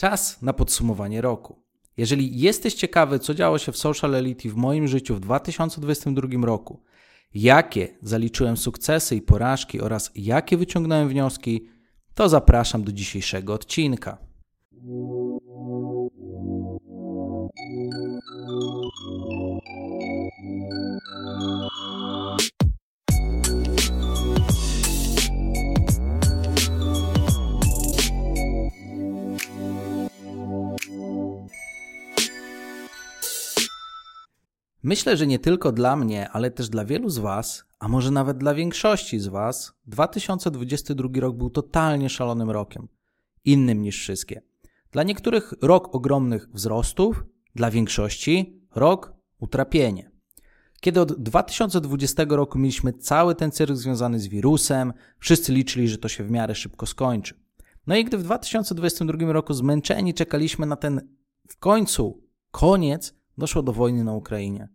Czas na podsumowanie roku. Jeżeli jesteś ciekawy, co działo się w Social Elite w moim życiu w 2022 roku, jakie zaliczyłem sukcesy i porażki oraz jakie wyciągnąłem wnioski, to zapraszam do dzisiejszego odcinka. Myślę, że nie tylko dla mnie, ale też dla wielu z Was, a może nawet dla większości z Was, 2022 rok był totalnie szalonym rokiem. Innym niż wszystkie. Dla niektórych rok ogromnych wzrostów, dla większości rok utrapienie. Kiedy od 2020 roku mieliśmy cały ten cyrk związany z wirusem, wszyscy liczyli, że to się w miarę szybko skończy. No i gdy w 2022 roku zmęczeni czekaliśmy na ten w końcu koniec, doszło do wojny na Ukrainie,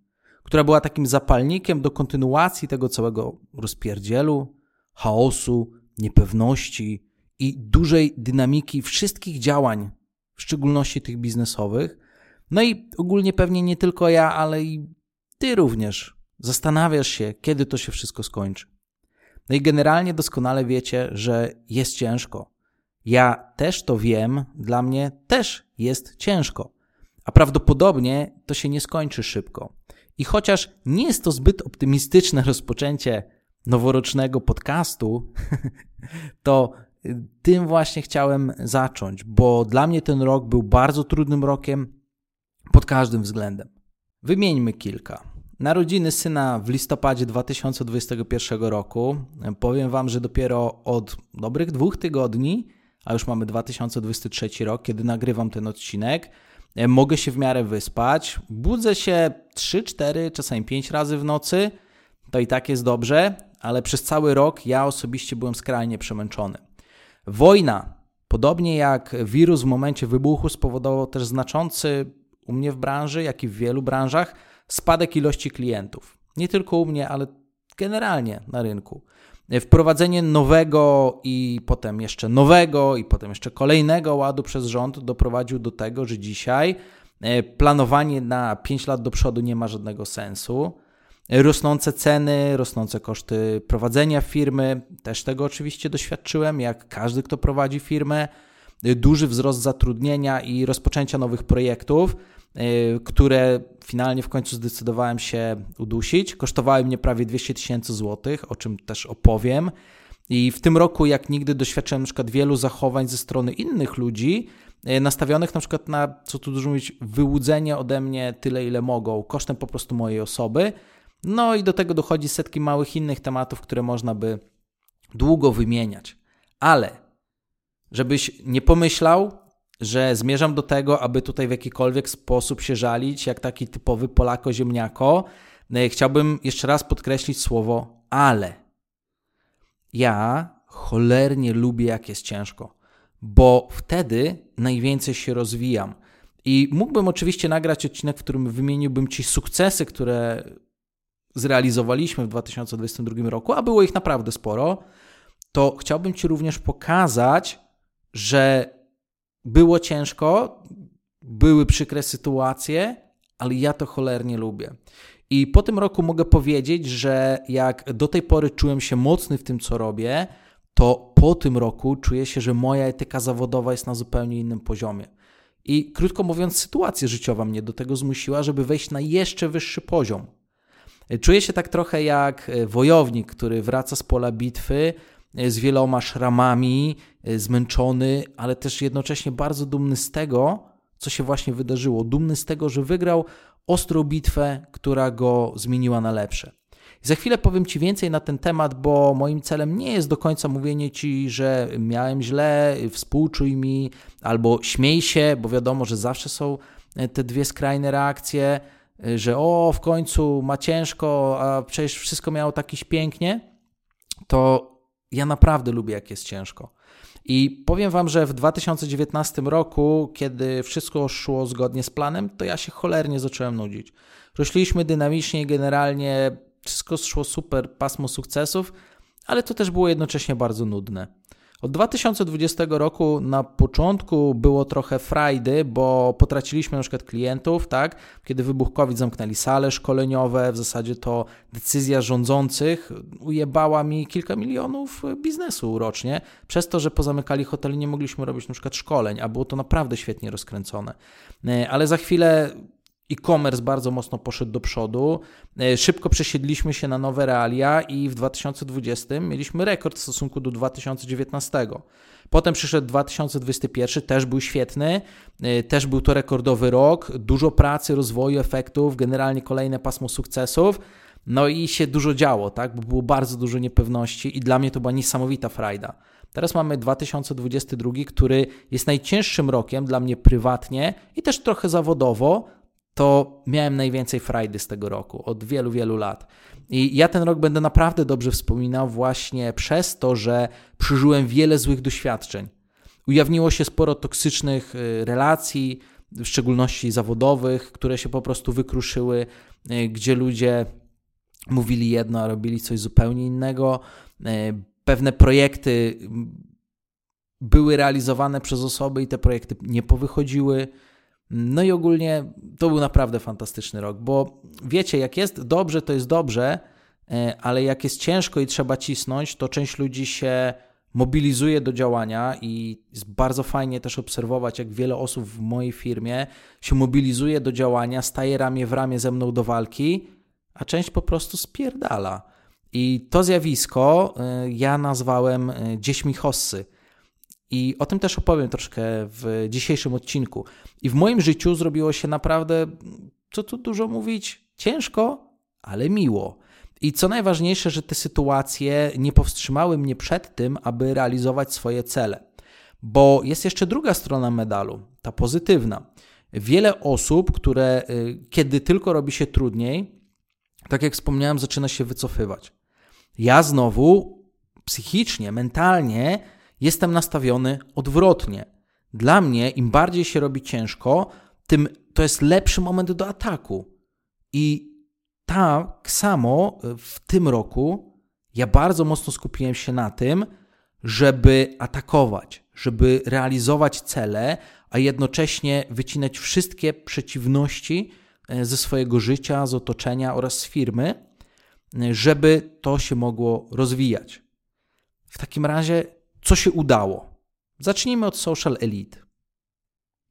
która była takim zapalnikiem do kontynuacji tego całego rozpierdzielu, chaosu, niepewności i dużej dynamiki wszystkich działań, w szczególności tych biznesowych. No i ogólnie pewnie nie tylko ja, ale i ty również zastanawiasz się, kiedy to się wszystko skończy. No i generalnie doskonale wiecie, że jest ciężko. Ja też to wiem, dla mnie też jest ciężko a prawdopodobnie to się nie skończy szybko. I chociaż nie jest to zbyt optymistyczne rozpoczęcie noworocznego podcastu, to tym właśnie chciałem zacząć, bo dla mnie ten rok był bardzo trudnym rokiem pod każdym względem. Wymieńmy kilka. Narodziny syna w listopadzie 2021 roku. Powiem Wam, że dopiero od dobrych dwóch tygodni, a już mamy 2023 rok, kiedy nagrywam ten odcinek, mogę się w miarę wyspać. Budzę się 3, 4, czasami 5 razy w nocy. To i tak jest dobrze, ale przez cały rok ja osobiście byłem skrajnie przemęczony. Wojna, podobnie jak wirus w momencie wybuchu, spowodował też znaczący u mnie w branży, jak i w wielu branżach, spadek ilości klientów. Nie tylko u mnie, ale generalnie na rynku. Wprowadzenie nowego i potem jeszcze nowego i potem jeszcze kolejnego ładu przez rząd doprowadził do tego, że dzisiaj e, planowanie na 5 lat do przodu nie ma żadnego sensu. Rosnące ceny, rosnące koszty prowadzenia firmy, też tego oczywiście doświadczyłem, jak każdy, kto prowadzi firmę. Duży wzrost zatrudnienia i rozpoczęcia nowych projektów które finalnie w końcu zdecydowałem się udusić. Kosztowały mnie prawie 200 tysięcy złotych, o czym też opowiem. I w tym roku, jak nigdy, doświadczyłem na przykład wielu zachowań ze strony innych ludzi, y, nastawionych na przykład na, co tu dużo mówić, wyłudzenie ode mnie tyle, ile mogą, kosztem po prostu mojej osoby. No i do tego dochodzi setki małych innych tematów, które można by długo wymieniać. Ale, żebyś nie pomyślał, że zmierzam do tego, aby tutaj w jakikolwiek sposób się żalić, jak taki typowy Polako-ziemniako. E, chciałbym jeszcze raz podkreślić słowo ale. Ja cholernie lubię, jak jest ciężko, bo wtedy najwięcej się rozwijam. I mógłbym oczywiście nagrać odcinek, w którym wymieniłbym Ci sukcesy, które zrealizowaliśmy w 2022 roku, a było ich naprawdę sporo, to chciałbym Ci również pokazać, że było ciężko, były przykre sytuacje, ale ja to cholernie lubię. I po tym roku mogę powiedzieć, że jak do tej pory czułem się mocny w tym, co robię, to po tym roku czuję się, że moja etyka zawodowa jest na zupełnie innym poziomie. I krótko mówiąc, sytuacja życiowa mnie do tego zmusiła, żeby wejść na jeszcze wyższy poziom. Czuję się tak trochę jak wojownik, który wraca z pola bitwy E, z wieloma szramami, e, zmęczony, ale też jednocześnie bardzo dumny z tego, co się właśnie wydarzyło. Dumny z tego, że wygrał ostrą bitwę, która go zmieniła na lepsze. Za chwilę powiem Ci więcej na ten temat, bo moim celem nie jest do końca mówienie Ci, że miałem źle, współczuj mi, albo śmiej się, bo wiadomo, że zawsze są e, te dwie skrajne reakcje, że o, w końcu ma ciężko, a przecież wszystko miało takiś pięknie. To ja naprawdę lubię, jak jest ciężko. I powiem Wam, że w 2019 roku, kiedy wszystko szło zgodnie z planem, to ja się cholernie zacząłem nudzić. Rośliśmy dynamicznie i generalnie wszystko szło super, pasmo sukcesów, ale to też było jednocześnie bardzo nudne. Od 2020 roku na początku było trochę frajdy, bo potraciliśmy na przykład klientów, tak? Kiedy wybuchł COVID, zamknęli sale szkoleniowe, w zasadzie to decyzja rządzących ujebała mi kilka milionów biznesu rocznie, przez to, że pozamykali hoteli, nie mogliśmy robić na przykład szkoleń, a było to naprawdę świetnie rozkręcone. E, ale za chwilę e-commerce bardzo mocno poszedł do przodu. E, szybko przesiedliśmy się na nowe realia i w 2020 mieliśmy rekord w stosunku do 2019. Potem przyszedł 2021, też był świetny, e, też był to rekordowy rok, dużo pracy, rozwoju efektów, generalnie kolejne pasmo sukcesów. No i się dużo działo, tak? Bo było bardzo dużo niepewności i dla mnie to była niesamowita frajda. Teraz mamy 2022, który jest najcięższym rokiem dla mnie prywatnie i też trochę zawodowo, to miałem najwięcej frajdy z tego roku od wielu, wielu lat. I ja ten rok będę naprawdę dobrze wspominał właśnie przez to, że przeżyłem wiele złych doświadczeń. Ujawniło się sporo toksycznych y, relacji, w szczególności zawodowych, które się po prostu wykruszyły, y, gdzie ludzie mówili jedno, a robili coś zupełnie innego. Y, pewne projekty były realizowane przez osoby i te projekty nie powychodziły. No i ogólnie to był naprawdę fantastyczny rok, bo wiecie, jak jest dobrze, to jest dobrze, e, ale jak jest ciężko i trzeba cisnąć, to część ludzi się mobilizuje do działania i jest bardzo fajnie też obserwować, jak wiele osób w mojej firmie się mobilizuje do działania, staje ramię w ramię ze mną do walki, a część po prostu spierdala. I to zjawisko e, ja nazwałem e, dziećmi hossy. I o tym też opowiem troszkę w dzisiejszym odcinku. I w moim życiu zrobiło się naprawdę, co tu dużo mówić, ciężko, ale miło. I co najważniejsze, że te sytuacje nie powstrzymały mnie przed tym, aby realizować swoje cele. Bo jest jeszcze druga strona medalu, ta pozytywna. Wiele osób, które y, kiedy tylko robi się trudniej, tak jak wspomniałem, zaczyna się wycofywać. Ja znowu psychicznie, mentalnie jestem nastawiony odwrotnie. Dla mnie, im bardziej się robi ciężko, tym to jest lepszy moment do ataku. I tak samo w tym roku ja bardzo mocno skupiłem się na tym, żeby atakować, żeby realizować cele, a jednocześnie wycinać wszystkie przeciwności e, ze swojego życia, z otoczenia oraz z firmy, e, żeby to się mogło rozwijać. W takim razie co się udało? Zacznijmy od Social Elite.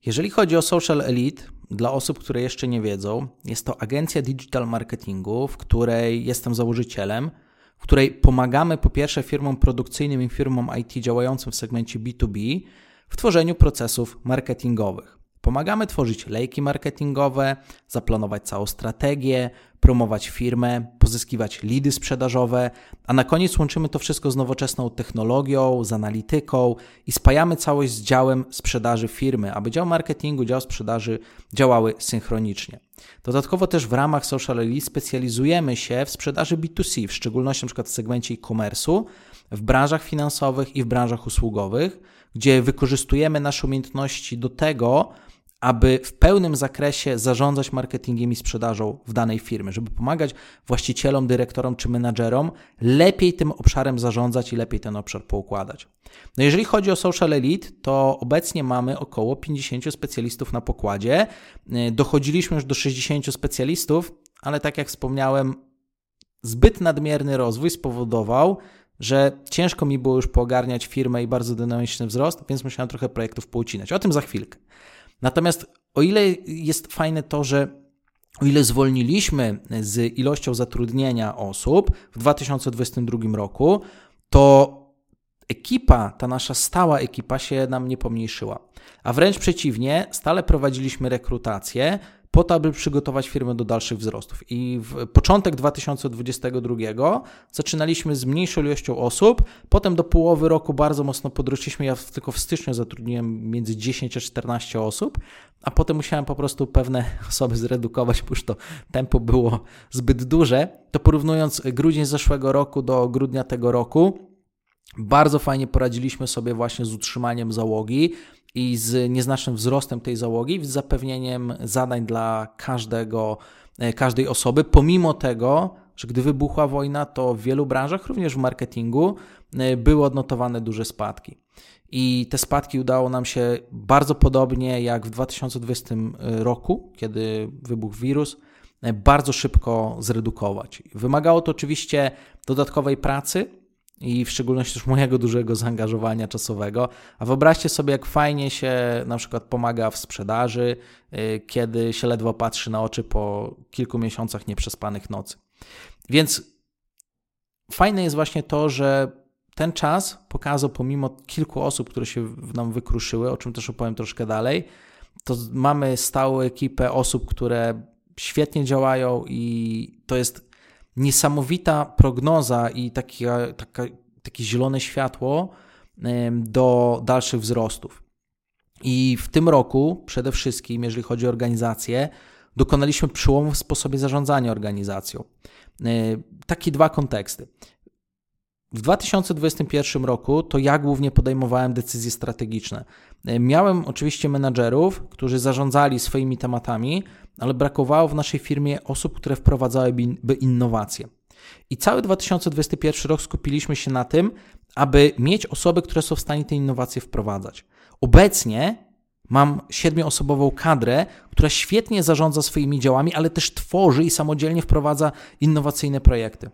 Jeżeli chodzi o Social Elite, dla osób, które jeszcze nie wiedzą, jest to agencja digital marketingu, w której jestem założycielem, w której pomagamy po pierwsze firmom produkcyjnym i firmom IT działającym w segmencie B2B w tworzeniu procesów marketingowych. Pomagamy tworzyć lejki marketingowe, zaplanować całą strategię, promować firmę, pozyskiwać lidy sprzedażowe, a na koniec łączymy to wszystko z nowoczesną technologią, z analityką i spajamy całość z działem sprzedaży firmy, aby dział marketingu, dział sprzedaży działały synchronicznie. Dodatkowo też w ramach Social Elite specjalizujemy się w sprzedaży B2C, w szczególności np. w segmencie e-commerce'u, w branżach finansowych i w branżach usługowych, gdzie wykorzystujemy nasze umiejętności do tego, aby w pełnym zakresie zarządzać marketingiem i sprzedażą w danej firmie, żeby pomagać właścicielom, dyrektorom czy menadżerom lepiej tym obszarem zarządzać i lepiej ten obszar poukładać. No jeżeli chodzi o Social Elite, to obecnie mamy około 50 specjalistów na pokładzie. Dochodziliśmy już do 60 specjalistów, ale tak jak wspomniałem, zbyt nadmierny rozwój spowodował, że ciężko mi było już poogarniać firmę i bardzo dynamiczny wzrost, więc musiałem trochę projektów poucinać. O tym za chwilkę. Natomiast o ile jest fajne to, że o ile zwolniliśmy z ilością zatrudnienia osób w 2022 roku, to ekipa, ta nasza stała ekipa się nam nie pomniejszyła. A wręcz przeciwnie, stale prowadziliśmy rekrutację, po to, aby przygotować firmę do dalszych wzrostów. I w początek 2022 zaczynaliśmy z mniejszą ilością osób, potem do połowy roku bardzo mocno podrośliśmy. Ja tylko w styczniu zatrudniłem między 10 a 14 osób, a potem musiałem po prostu pewne osoby zredukować, bo już to tempo było zbyt duże. To porównując grudzień zeszłego roku do grudnia tego roku, bardzo fajnie poradziliśmy sobie właśnie z utrzymaniem załogi i z nieznacznym wzrostem tej załogi, z zapewnieniem zadań dla każdego, e, każdej osoby, pomimo tego, że gdy wybuchła wojna, to w wielu branżach, również w marketingu, były odnotowane duże spadki. I te spadki udało nam się bardzo podobnie jak w 2020 roku, kiedy wybuchł wirus, bardzo szybko zredukować. Wymagało to oczywiście dodatkowej pracy i w szczególności też mojego dużego zaangażowania czasowego. A wyobraźcie sobie, jak fajnie się na przykład pomaga w sprzedaży, y, kiedy się ledwo patrzy na oczy po kilku miesiącach nieprzespanych nocy. Więc fajne jest właśnie to, że ten czas pokazał, pomimo kilku osób, które się nam wykruszyły, o czym też opowiem troszkę dalej, to mamy stałą ekipę osób, które świetnie działają i to jest niesamowita prognoza i taki, taka, takie zielone światło do dalszych wzrostów. I w tym roku przede wszystkim, jeżeli chodzi o organizację, dokonaliśmy przełomu w sposobie zarządzania organizacją. E, takie dwa konteksty. W 2021 roku to ja głównie podejmowałem decyzje strategiczne. E, miałem oczywiście menadżerów, którzy zarządzali swoimi tematami, ale brakowało w naszej firmie osób, które wprowadzałyby innowacje. I cały 2021 rok skupiliśmy się na tym, aby mieć osoby, które są w stanie te innowacje wprowadzać. Obecnie mam siedmioosobową kadrę, która świetnie zarządza swoimi działami, ale też tworzy i samodzielnie wprowadza innowacyjne projekty.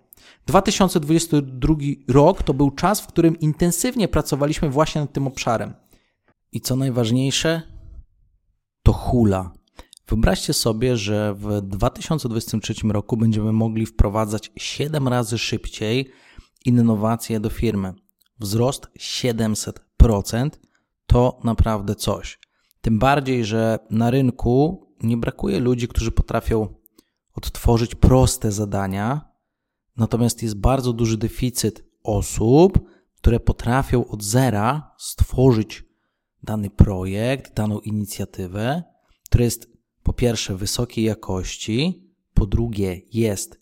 2022 rok to był czas, w którym intensywnie pracowaliśmy właśnie nad tym obszarem. I co najważniejsze, to hula. Wyobraźcie sobie, że w 2023 roku będziemy mogli wprowadzać 7 razy szybciej innowacje do firmy. Wzrost 700% to naprawdę coś. Tym bardziej, że na rynku nie brakuje ludzi, którzy potrafią odtworzyć proste zadania, natomiast jest bardzo duży deficyt osób, które potrafią od zera stworzyć dany projekt, daną inicjatywę, która jest po pierwsze wysokiej jakości, po drugie jest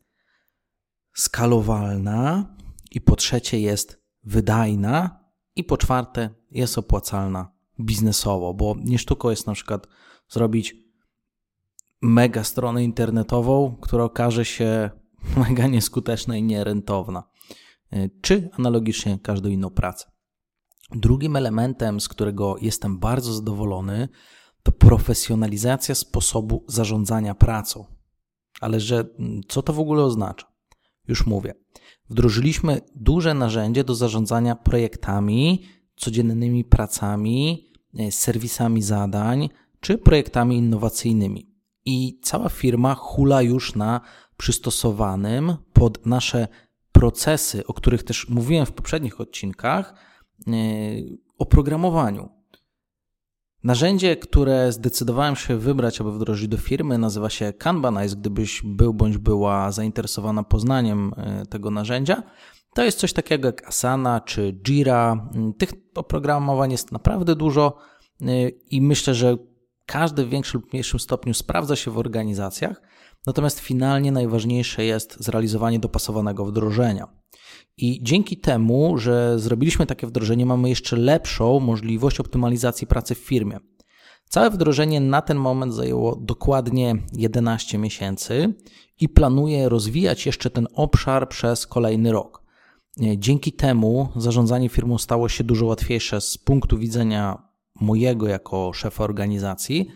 skalowalna i po trzecie jest wydajna i po czwarte jest opłacalna biznesowo, bo nie sztuką jest na przykład zrobić mega stronę internetową, która okaże się mega nieskuteczna i nierentowna, czy analogicznie każdą inną pracę. Drugim elementem, z którego jestem bardzo zadowolony, to profesjonalizacja sposobu zarządzania pracą. Ale że co to w ogóle oznacza? Już mówię. Wdrożyliśmy duże narzędzie do zarządzania projektami, codziennymi pracami, e, serwisami zadań czy projektami innowacyjnymi. I cała firma hula już na przystosowanym pod nasze procesy, o których też mówiłem w poprzednich odcinkach, e, oprogramowaniu. Narzędzie, które zdecydowałem się wybrać, aby wdrożyć do firmy, nazywa się Kanbanize. Gdybyś był bądź była zainteresowana poznaniem e, tego narzędzia, to jest coś takiego jak Asana czy Jira. Mm, tych oprogramowań jest naprawdę dużo e, i myślę, że każdy w większym lub mniejszym stopniu sprawdza się w organizacjach. Natomiast finalnie najważniejsze jest zrealizowanie dopasowanego wdrożenia. I dzięki temu, że zrobiliśmy takie wdrożenie, mamy jeszcze lepszą możliwość optymalizacji pracy w firmie. Całe wdrożenie na ten moment zajęło dokładnie 11 miesięcy i planuję rozwijać jeszcze ten obszar przez kolejny rok. Dzięki temu zarządzanie firmą stało się dużo łatwiejsze z punktu widzenia mojego jako szefa organizacji,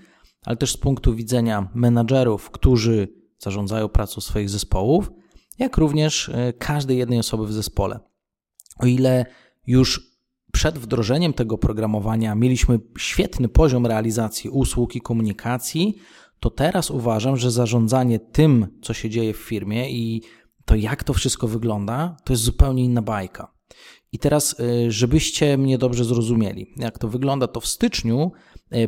ale też z punktu widzenia menadżerów, którzy zarządzają pracą swoich zespołów jak również e, każdej jednej osoby w zespole. O ile już przed wdrożeniem tego programowania mieliśmy świetny poziom realizacji usług i komunikacji, to teraz uważam, że zarządzanie tym, co się dzieje w firmie i to, jak to wszystko wygląda, to jest zupełnie inna bajka. I teraz, e, żebyście mnie dobrze zrozumieli, jak to wygląda, to w styczniu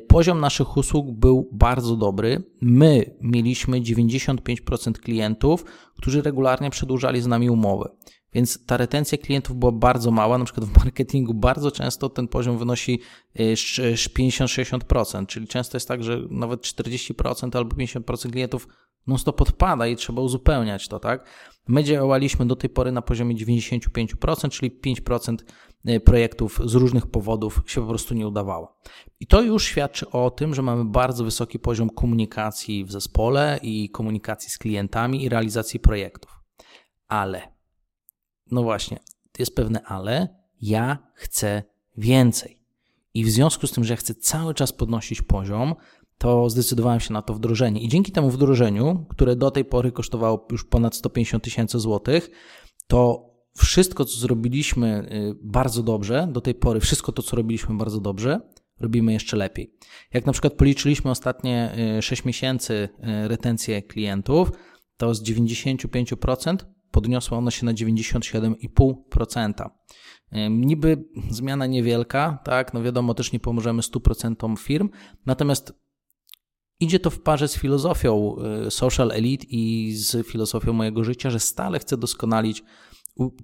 poziom naszych usług był bardzo dobry. My mieliśmy 95% klientów, którzy regularnie przedłużali z nami umowy. Więc ta retencja klientów była bardzo mała. Na przykład w marketingu bardzo często ten poziom wynosi 50-60%, e, czyli często jest tak, że nawet 40% albo 50% klientów non-stop odpada i trzeba uzupełniać to, tak? My działaliśmy do tej pory na poziomie 95%, czyli 5% e, projektów z różnych powodów się po prostu nie udawało. I to już świadczy o tym, że mamy bardzo wysoki poziom komunikacji w zespole i komunikacji z klientami i realizacji projektów. Ale, no właśnie, jest pewne ale, ja chcę więcej. I w związku z tym, że chcę cały czas podnosić poziom, to zdecydowałem się na to wdrożenie. I dzięki temu wdrożeniu, które do tej pory kosztowało już ponad 150 tysięcy złotych, to wszystko, co zrobiliśmy y, bardzo dobrze do tej pory, wszystko to, co robiliśmy bardzo dobrze, robimy jeszcze lepiej. Jak na przykład policzyliśmy ostatnie 6 y, miesięcy y, retencję klientów, to z 95% podniosła ona się na 97,5%. Niby zmiana niewielka, tak, no wiadomo, też nie pomożemy 100% firm, natomiast idzie to w parze z filozofią social elite i z filozofią mojego życia, że stale chcę doskonalić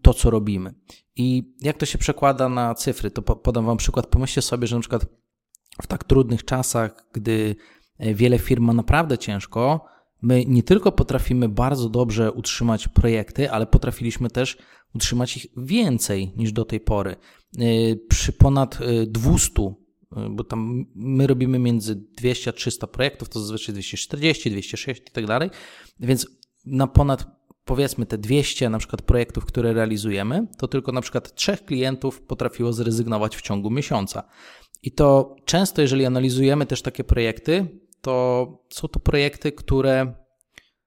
to, co robimy. I jak to się przekłada na cyfry? To podam Wam przykład. Pomyślcie sobie, że na przykład w tak trudnych czasach, gdy e, wiele firm ma naprawdę ciężko, my nie tylko potrafimy bardzo dobrze utrzymać projekty, ale potrafiliśmy też utrzymać ich więcej niż do tej pory. E, przy ponad 200, e, bo tam my robimy między 200 a 300 projektów, to zazwyczaj 240, 206 i tak dalej, więc na ponad powiedzmy te 200 na przykład projektów, które realizujemy, to tylko na przykład trzech klientów potrafiło zrezygnować w ciągu miesiąca. I to często, jeżeli analizujemy też takie projekty, to są to projekty, które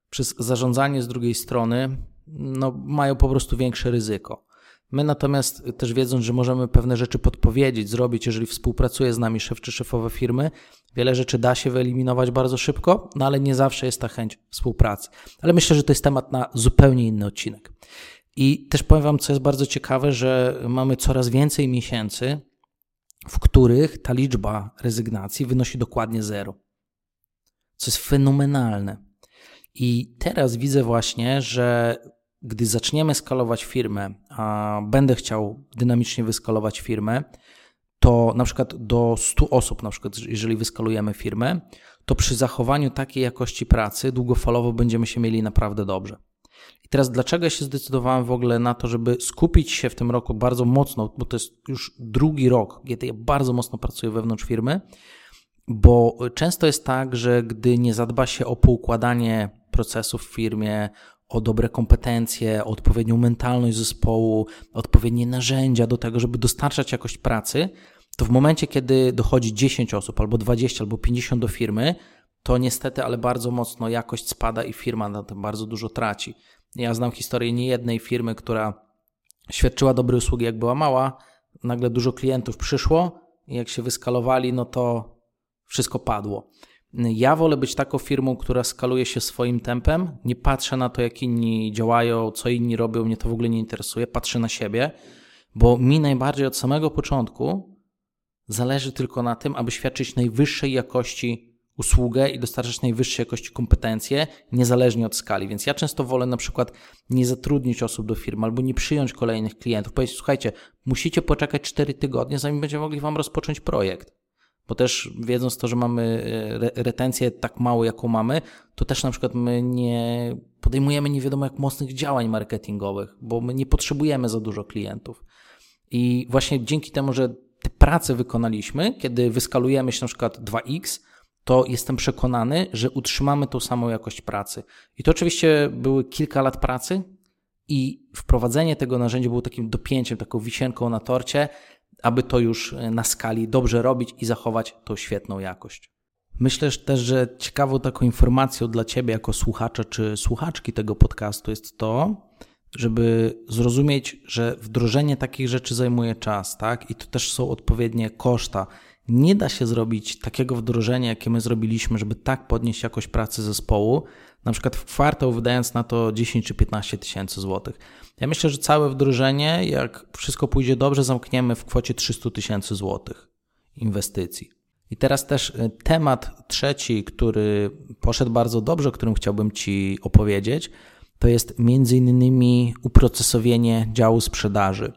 przez zarządzanie z drugiej strony no, mają po prostu większe ryzyko. My natomiast też wiedząc, że możemy pewne rzeczy podpowiedzieć, zrobić, jeżeli współpracuje z nami szef czy szefowe firmy, wiele rzeczy da się wyeliminować bardzo szybko, no ale nie zawsze jest ta chęć współpracy. Ale myślę, że to jest temat na zupełnie inny odcinek. I też powiem Wam, co jest bardzo ciekawe, że mamy coraz więcej miesięcy, w których ta liczba rezygnacji wynosi dokładnie zero. Co jest fenomenalne. I teraz widzę właśnie, że gdy zaczniemy skalować firmę, a będę chciał dynamicznie wyskalować firmę, to na przykład do 100 osób, na przykład jeżeli wyskalujemy firmę, to przy zachowaniu takiej jakości pracy długofalowo będziemy się mieli naprawdę dobrze. I teraz dlaczego się zdecydowałem w ogóle na to, żeby skupić się w tym roku bardzo mocno, bo to jest już drugi rok, kiedy ja bardzo mocno pracuję wewnątrz firmy, bo często jest tak, że gdy nie zadba się o poukładanie procesów w firmie, o dobre kompetencje, o odpowiednią mentalność zespołu, odpowiednie narzędzia do tego, żeby dostarczać jakość pracy, to w momencie, kiedy dochodzi 10 osób, albo 20, albo 50 do firmy, to niestety, ale bardzo mocno jakość spada i firma na tym bardzo dużo traci. Ja znam historię niejednej firmy, która świadczyła dobre usługi, jak była mała, nagle dużo klientów przyszło i jak się wyskalowali, no to wszystko padło. Ja wolę być taką firmą, która skaluje się swoim tempem. Nie patrzę na to, jak inni działają, co inni robią, mnie to w ogóle nie interesuje. Patrzę na siebie, bo mi najbardziej od samego początku zależy tylko na tym, aby świadczyć najwyższej jakości usługę i dostarczać najwyższej jakości kompetencje, niezależnie od skali. Więc ja często wolę na przykład nie zatrudnić osób do firmy albo nie przyjąć kolejnych klientów. Powiedzieć, słuchajcie, musicie poczekać 4 tygodnie, zanim będziemy mogli Wam rozpocząć projekt bo też wiedząc to, że mamy e, retencję tak mało, jaką mamy, to też na przykład my nie podejmujemy nie wiadomo jak mocnych działań marketingowych, bo my nie potrzebujemy za dużo klientów. I właśnie dzięki temu, że te prace wykonaliśmy, kiedy wyskalujemy się na przykład 2x, to jestem przekonany, że utrzymamy tą samą jakość pracy. I to oczywiście były kilka lat pracy i wprowadzenie tego narzędzia było takim dopięciem, taką wisienką na torcie, aby to już e, na skali dobrze robić i zachować tą świetną jakość. Myślę też, że ciekawą taką informacją dla Ciebie jako słuchacza czy słuchaczki tego podcastu jest to, żeby zrozumieć, że wdrożenie takich rzeczy zajmuje czas, tak? I to też są odpowiednie koszta. Nie da się zrobić takiego wdrożenia, jakie my zrobiliśmy, żeby tak podnieść jakość pracy zespołu, na przykład w kwartał wydając na to 10 czy 15 tysięcy złotych. Ja myślę, że całe wdrożenie, jak wszystko pójdzie dobrze, zamkniemy w kwocie 300 tysięcy złotych inwestycji. I teraz też y, temat trzeci, który poszedł bardzo dobrze, o którym chciałbym Ci opowiedzieć, to jest między innymi uprocesowienie działu sprzedaży.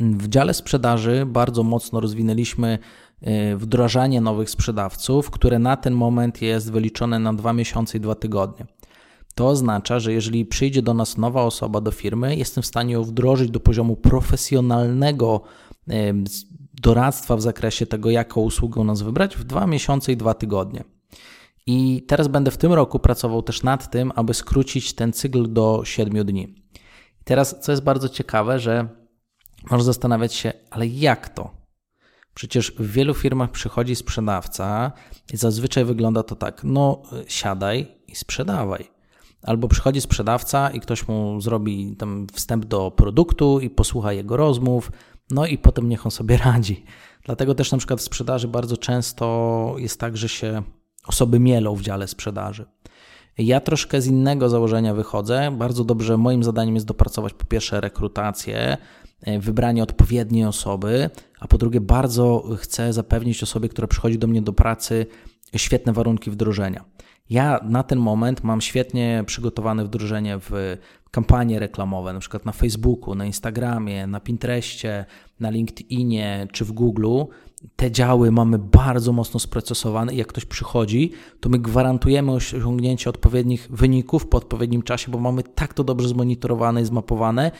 W dziale sprzedaży bardzo mocno rozwinęliśmy wdrażanie nowych sprzedawców, które na ten moment jest wyliczone na dwa miesiące i dwa tygodnie. To oznacza, że jeżeli przyjdzie do nas nowa osoba do firmy, jestem w stanie ją wdrożyć do poziomu profesjonalnego doradztwa w zakresie tego, jaką usługę nas wybrać w dwa miesiące i dwa tygodnie. I teraz będę w tym roku pracował też nad tym, aby skrócić ten cykl do 7 dni. Teraz, co jest bardzo ciekawe, że Możesz zastanawiać się, ale jak to? Przecież w wielu firmach przychodzi sprzedawca i zazwyczaj wygląda to tak: no, siadaj i sprzedawaj. Albo przychodzi sprzedawca i ktoś mu zrobi tam wstęp do produktu i posłucha jego rozmów, no i potem niech on sobie radzi. Dlatego też na przykład w sprzedaży bardzo często jest tak, że się osoby mielą w dziale sprzedaży. Ja troszkę z innego założenia wychodzę. Bardzo dobrze moim zadaniem jest dopracować po pierwsze rekrutację, wybranie odpowiedniej osoby, a po drugie bardzo chcę zapewnić osobie, która przychodzi do mnie do pracy, świetne warunki wdrożenia. Ja na ten moment mam świetnie przygotowane wdrożenie w kampanie reklamowe, na przykład na Facebooku, na Instagramie, na Pinterestie, na LinkedInie czy w Google. Te działy mamy bardzo mocno sprocesowane i jak ktoś przychodzi, to my gwarantujemy osiągnięcie odpowiednich wyników po odpowiednim czasie, bo mamy tak to dobrze zmonitorowane i zmapowane.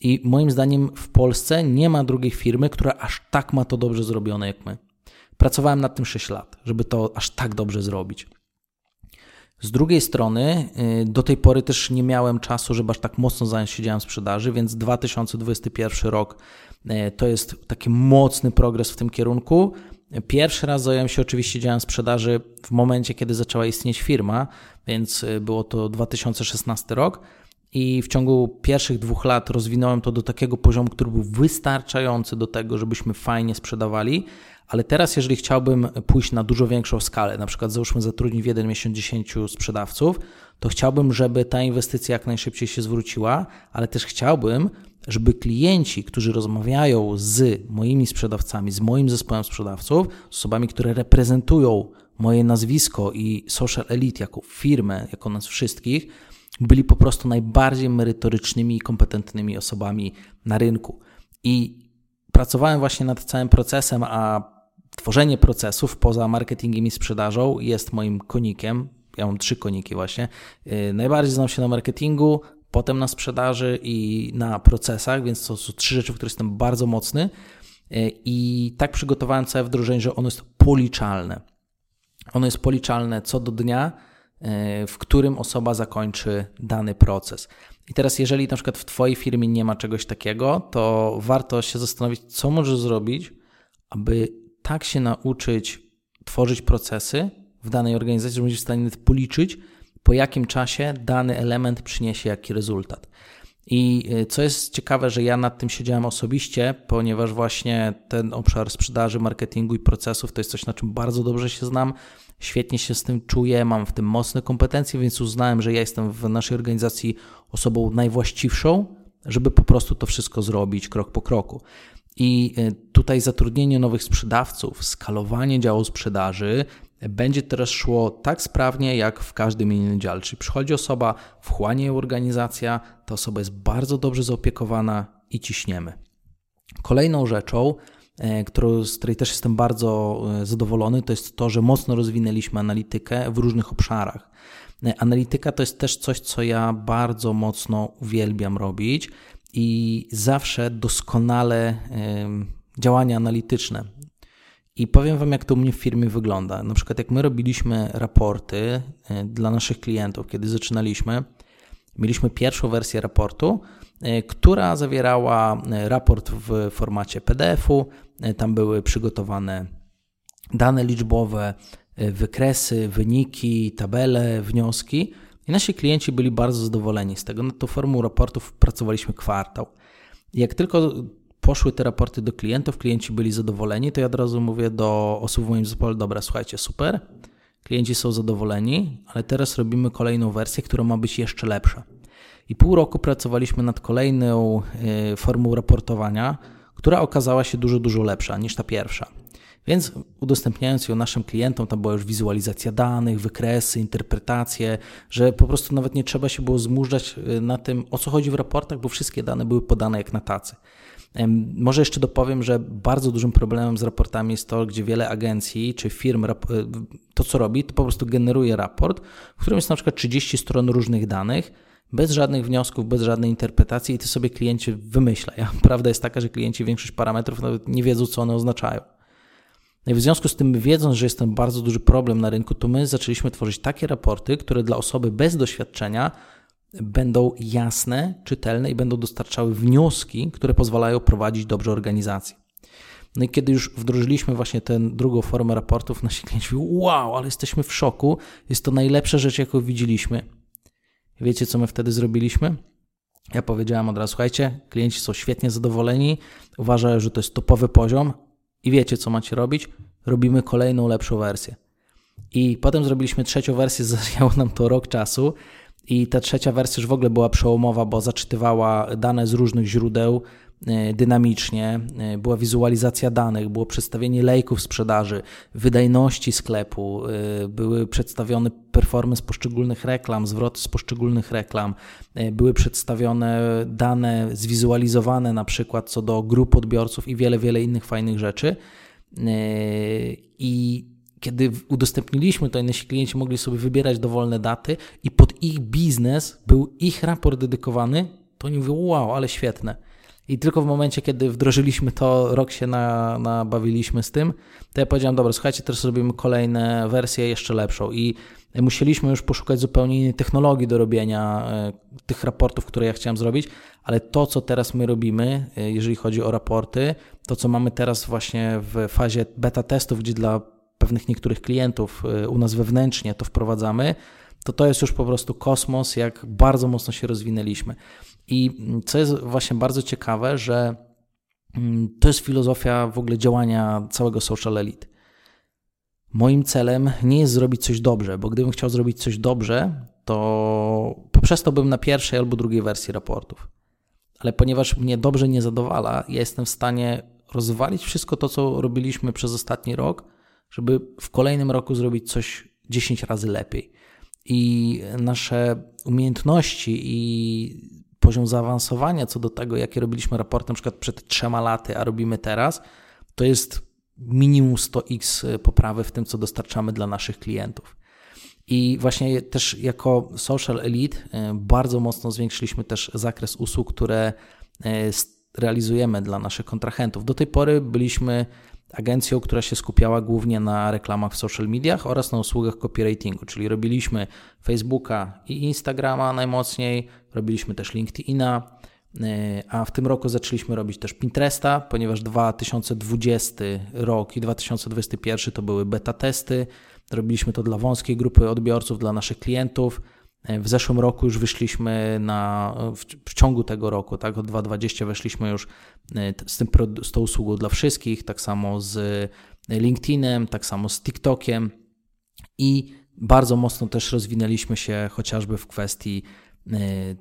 I moim zdaniem w Polsce nie ma drugiej firmy, która aż tak ma to dobrze zrobione jak my. Pracowałem nad tym 6 lat, żeby to aż tak dobrze zrobić. Z drugiej strony, y, do tej pory też nie miałem czasu, żeby aż tak mocno zająć się działem sprzedaży, więc 2021 rok y, to jest taki mocny progres w tym kierunku. Pierwszy raz zająłem się oczywiście działem sprzedaży w momencie, kiedy zaczęła istnieć firma, więc y, było to 2016 rok. I w ciągu pierwszych dwóch lat rozwinąłem to do takiego poziomu, który był wystarczający do tego, żebyśmy fajnie sprzedawali, ale teraz, jeżeli chciałbym pójść na dużo większą skalę, na przykład załóżmy zatrudnić w jeden miesiąc 10 sprzedawców, to chciałbym, żeby ta inwestycja jak najszybciej się zwróciła, ale też chciałbym, żeby klienci, którzy rozmawiają z moimi sprzedawcami, z moim zespołem sprzedawców, z osobami, które reprezentują moje nazwisko i Social Elite jako firmę, jako nas wszystkich, byli po prostu najbardziej merytorycznymi i kompetentnymi osobami na rynku. I pracowałem właśnie nad całym procesem, a tworzenie procesów poza marketingiem i sprzedażą jest moim konikiem. Ja mam trzy koniki właśnie. Y, najbardziej znam się na marketingu, potem na sprzedaży i na procesach, więc to są trzy rzeczy, w których jestem bardzo mocny. Y, I tak przygotowałem całe wdrożenie, że ono jest policzalne. Ono jest policzalne co do dnia, w którym osoba zakończy dany proces. I teraz, jeżeli na przykład w Twojej firmie nie ma czegoś takiego, to warto się zastanowić, co możesz zrobić, aby tak się nauczyć tworzyć procesy w danej organizacji, że będziesz w stanie policzyć, po jakim czasie dany element przyniesie jaki rezultat. I y, co jest ciekawe, że ja nad tym siedziałem osobiście, ponieważ właśnie ten obszar sprzedaży, marketingu i procesów to jest coś, na czym bardzo dobrze się znam, świetnie się z tym czuję, mam w tym mocne kompetencje, więc uznałem, że ja jestem w naszej organizacji osobą najwłaściwszą, żeby po prostu to wszystko zrobić krok po kroku. I e, tutaj zatrudnienie nowych sprzedawców, skalowanie działu sprzedaży będzie teraz szło tak sprawnie jak w każdym innym dziale. Czyli przychodzi osoba, wchłania ją organizacja, ta osoba jest bardzo dobrze zaopiekowana i ciśniemy. Kolejną rzeczą, e, którą, z której też jestem bardzo e, zadowolony, to jest to, że mocno rozwinęliśmy analitykę w różnych obszarach. Analityka to jest też coś, co ja bardzo mocno uwielbiam robić i zawsze doskonale działania analityczne. I powiem Wam, jak to u mnie w firmie wygląda. Na przykład, jak my robiliśmy raporty e, dla naszych klientów, kiedy zaczynaliśmy, mieliśmy pierwszą wersję raportu, e, która zawierała e, raport w formacie PDF-u. Tam były przygotowane dane liczbowe, wykresy, wyniki, tabele, wnioski. I nasi klienci byli bardzo zadowoleni z tego. Nad tą formą raportów pracowaliśmy kwartał. Jak tylko poszły te raporty do klientów, klienci byli zadowoleni, to ja od razu mówię do osób w moim zespole, dobra, słuchajcie, super, klienci są zadowoleni, ale teraz robimy kolejną wersję, która ma być jeszcze lepsza. I pół roku pracowaliśmy nad kolejną y, formą raportowania, która okazała się dużo, dużo lepsza niż ta pierwsza. Więc udostępniając ją naszym klientom, tam była już wizualizacja danych, wykresy, interpretacje, że po prostu nawet nie trzeba się było zmurzać y, na tym, o co chodzi w raportach, bo wszystkie dane były podane jak na tacy. Może jeszcze dopowiem, że bardzo dużym problemem z raportami jest to, gdzie wiele agencji czy firm y, to, co robi, to po prostu generuje raport, w którym jest na przykład 30 stron różnych danych, bez żadnych wniosków, bez żadnej interpretacji i ty sobie klienci wymyślaj. Prawda jest taka, że klienci większość parametrów nawet nie wiedzą, co one oznaczają. No i w związku z tym, wiedząc, że jest ten bardzo duży problem na rynku, to my zaczęliśmy tworzyć takie raporty, które dla osoby bez doświadczenia będą jasne, czytelne i będą dostarczały wnioski, które pozwalają prowadzić dobrze organizację. No i kiedy już wdrożyliśmy właśnie tę drugą formę raportów, nasi klienci mówią, wow, ale jesteśmy w szoku, jest to najlepsza rzecz, jaką widzieliśmy. Wiecie, co my wtedy zrobiliśmy? Ja powiedziałem od razu, słuchajcie, klienci są świetnie zadowoleni, uważają, że to jest topowy poziom i wiecie, co macie robić? Robimy kolejną, lepszą wersję. I potem zrobiliśmy trzecią wersję, zajęło nam to rok czasu i ta trzecia wersja już w ogóle była przełomowa, bo zaczytywała dane z różnych źródeł, E, dynamicznie, e, była wizualizacja danych, było przedstawienie lejków sprzedaży, wydajności sklepu, e, były przedstawione performance poszczególnych reklam, zwroty z poszczególnych reklam, były przedstawione dane zwizualizowane na przykład co do grup odbiorców i wiele, wiele innych fajnych rzeczy. I kiedy udostępniliśmy to, nasi klienci mogli sobie wybierać dowolne daty i pod ich biznes był ich raport dedykowany, to oni mówią, wow, ale świetne. I tylko w momencie, kiedy wdrożyliśmy to, rok się na, nabawiliśmy z tym, to ja powiedziałem, dobra, słuchajcie, teraz robimy kolejne wersje jeszcze lepszą i musieliśmy już poszukać zupełnie innej technologii do robienia e, tych raportów, które ja chciałem zrobić, ale to, co teraz my robimy, e, jeżeli chodzi o raporty, to, co mamy teraz właśnie w fazie beta testów, gdzie dla pewnych niektórych klientów e, u nas wewnętrznie to wprowadzamy, to to jest już po prostu kosmos, jak bardzo mocno się rozwinęliśmy. I co jest właśnie bardzo ciekawe, że mm, to jest filozofia w ogóle działania całego Social Elite. Moim celem nie jest zrobić coś dobrze, bo gdybym chciał zrobić coś dobrze, to poprzestałbym na pierwszej albo drugiej wersji raportów. Ale ponieważ mnie dobrze nie zadowala, ja jestem w stanie rozwalić wszystko to, co robiliśmy przez ostatni rok, żeby w kolejnym roku zrobić coś 10 razy lepiej. I nasze umiejętności i poziom zaawansowania co do tego, jakie robiliśmy raporty na przykład przed trzema laty, a robimy teraz, to jest minimum 100x poprawy w tym, co dostarczamy dla naszych klientów. I właśnie też jako Social Elite e, bardzo mocno zwiększyliśmy też zakres usług, które e, realizujemy dla naszych kontrahentów. Do tej pory byliśmy agencją, która się skupiała głównie na reklamach w social mediach oraz na usługach copywritingu, czyli robiliśmy Facebooka i Instagrama najmocniej, robiliśmy też LinkedIna, e, a w tym roku zaczęliśmy robić też Pinteresta, ponieważ 2020 rok i 2021 to były beta testy. Robiliśmy to dla wąskiej grupy odbiorców, dla naszych klientów. E, w zeszłym roku już wyszliśmy na, w, ciągu tego roku, tak, od 2020 weszliśmy już e, z, tym, z tą usługą dla wszystkich, tak samo z LinkedInem, tak samo z TikTokiem i bardzo mocno też rozwinęliśmy się chociażby w kwestii e,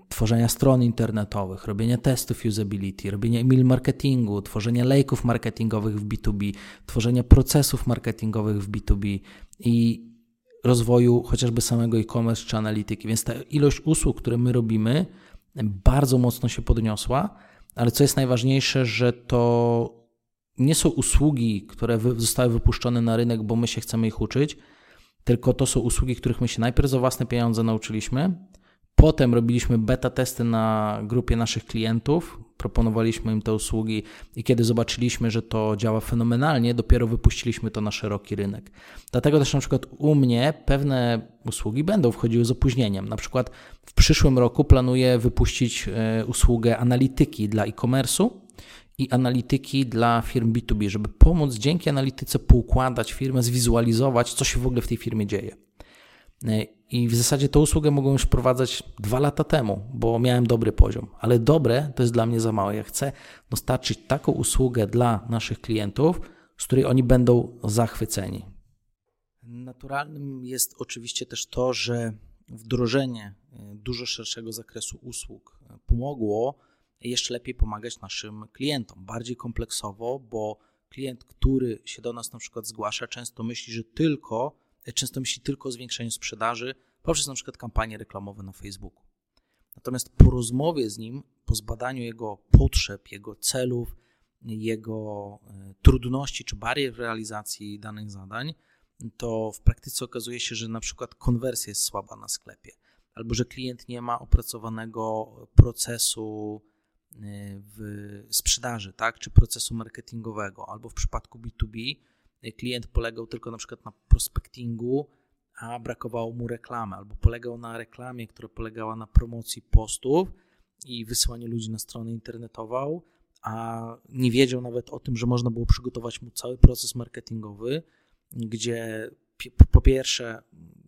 tworzenia stron internetowych, robienia testów usability, robienia email marketingu, tworzenia lejków marketingowych w B2B, tworzenia procesów marketingowych w B2B i rozwoju chociażby samego e-commerce czy analityki. Więc ta ilość usług, które my robimy, bardzo mocno się podniosła, ale co jest najważniejsze, że to nie są usługi, które zostały wypuszczone na rynek, bo my się chcemy ich uczyć, tylko to są usługi, których my się najpierw za własne pieniądze nauczyliśmy, Potem robiliśmy beta testy na grupie naszych klientów, proponowaliśmy im te usługi i kiedy zobaczyliśmy, że to działa fenomenalnie, dopiero wypuściliśmy to na szeroki rynek. Dlatego też na przykład u mnie pewne usługi będą wchodziły z opóźnieniem. Na przykład w przyszłym roku planuję wypuścić e, usługę analityki dla e-commerce'u i analityki dla firm B2B, żeby pomóc dzięki analityce poukładać firmę, zwizualizować, co się w ogóle w tej firmie dzieje. I w zasadzie tę usługę mogłem już wprowadzać dwa lata temu, bo miałem dobry poziom. Ale dobre to jest dla mnie za małe. Ja chcę dostarczyć taką usługę dla naszych klientów, z której oni będą zachwyceni. Naturalnym jest oczywiście też to, że wdrożenie e, dużo szerszego zakresu usług e, pomogło jeszcze lepiej pomagać naszym klientom, bardziej kompleksowo, bo klient, który się do nas na przykład zgłasza, często myśli, że tylko często myśli tylko o zwiększeniu sprzedaży poprzez na przykład kampanie reklamowe na Facebooku. Natomiast po rozmowie z nim, po zbadaniu jego potrzeb, jego celów, jego e, trudności czy barier w realizacji danych zadań, to w praktyce okazuje się, że na przykład konwersja jest słaba na sklepie, albo że klient nie ma opracowanego procesu e, w sprzedaży, tak, czy procesu marketingowego, albo w przypadku B2B klient polegał tylko na przykład na prospectingu, a brakowało mu reklamy, albo polegał na reklamie, która polegała na promocji postów i wysyłaniu ludzi na stronę internetową, a nie wiedział nawet o tym, że można było przygotować mu cały proces marketingowy, gdzie po pierwsze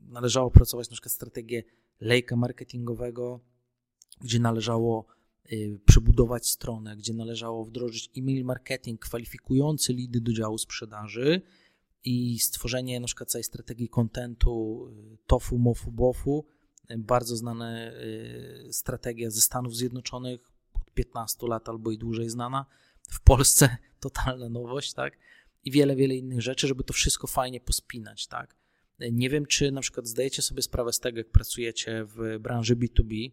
należało pracować na przykład strategię lejka marketingowego, gdzie należało przebudować stronę, gdzie należało wdrożyć e-mail marketing kwalifikujący lidy do działu sprzedaży i stworzenie na przykład całej strategii kontentu y, TOFU, MOFU, BOFU, bardzo znana strategia ze Stanów Zjednoczonych, od 15 lat albo i dłużej znana, w Polsce totalna nowość, tak? I wiele, wiele innych rzeczy, żeby to wszystko fajnie pospinać, tak? Nie wiem, czy na przykład zdajecie sobie sprawę z tego, jak pracujecie w branży B2B,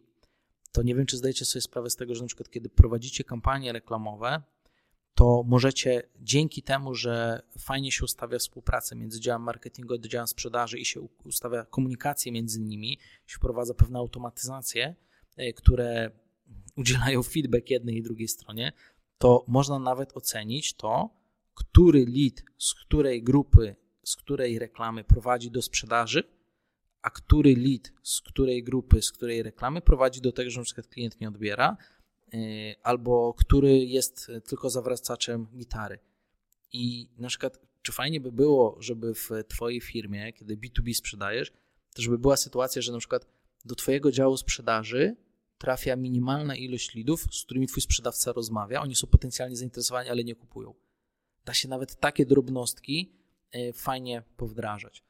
to nie wiem, czy zdajecie sobie sprawę z tego, że na przykład kiedy prowadzicie kampanie reklamowe, to możecie dzięki temu, że fajnie się ustawia współpracę między działem marketingu a działem sprzedaży i się ustawia komunikację między nimi, się wprowadza pewne automatyzacje, e, które udzielają feedback jednej i drugiej stronie, to można nawet ocenić to, który lead z której grupy, z której reklamy prowadzi do sprzedaży, a który lead z której grupy, z której reklamy prowadzi do tego, że na przykład klient nie odbiera, yy, albo który jest tylko zawracaczem gitary. I na przykład, czy fajnie by było, żeby w Twojej firmie, kiedy B2B sprzedajesz, to żeby była sytuacja, że na przykład do Twojego działu sprzedaży trafia minimalna ilość lidów, z którymi Twój sprzedawca rozmawia, oni są potencjalnie zainteresowani, ale nie kupują. Da się nawet takie drobnostki yy, fajnie powdrażać.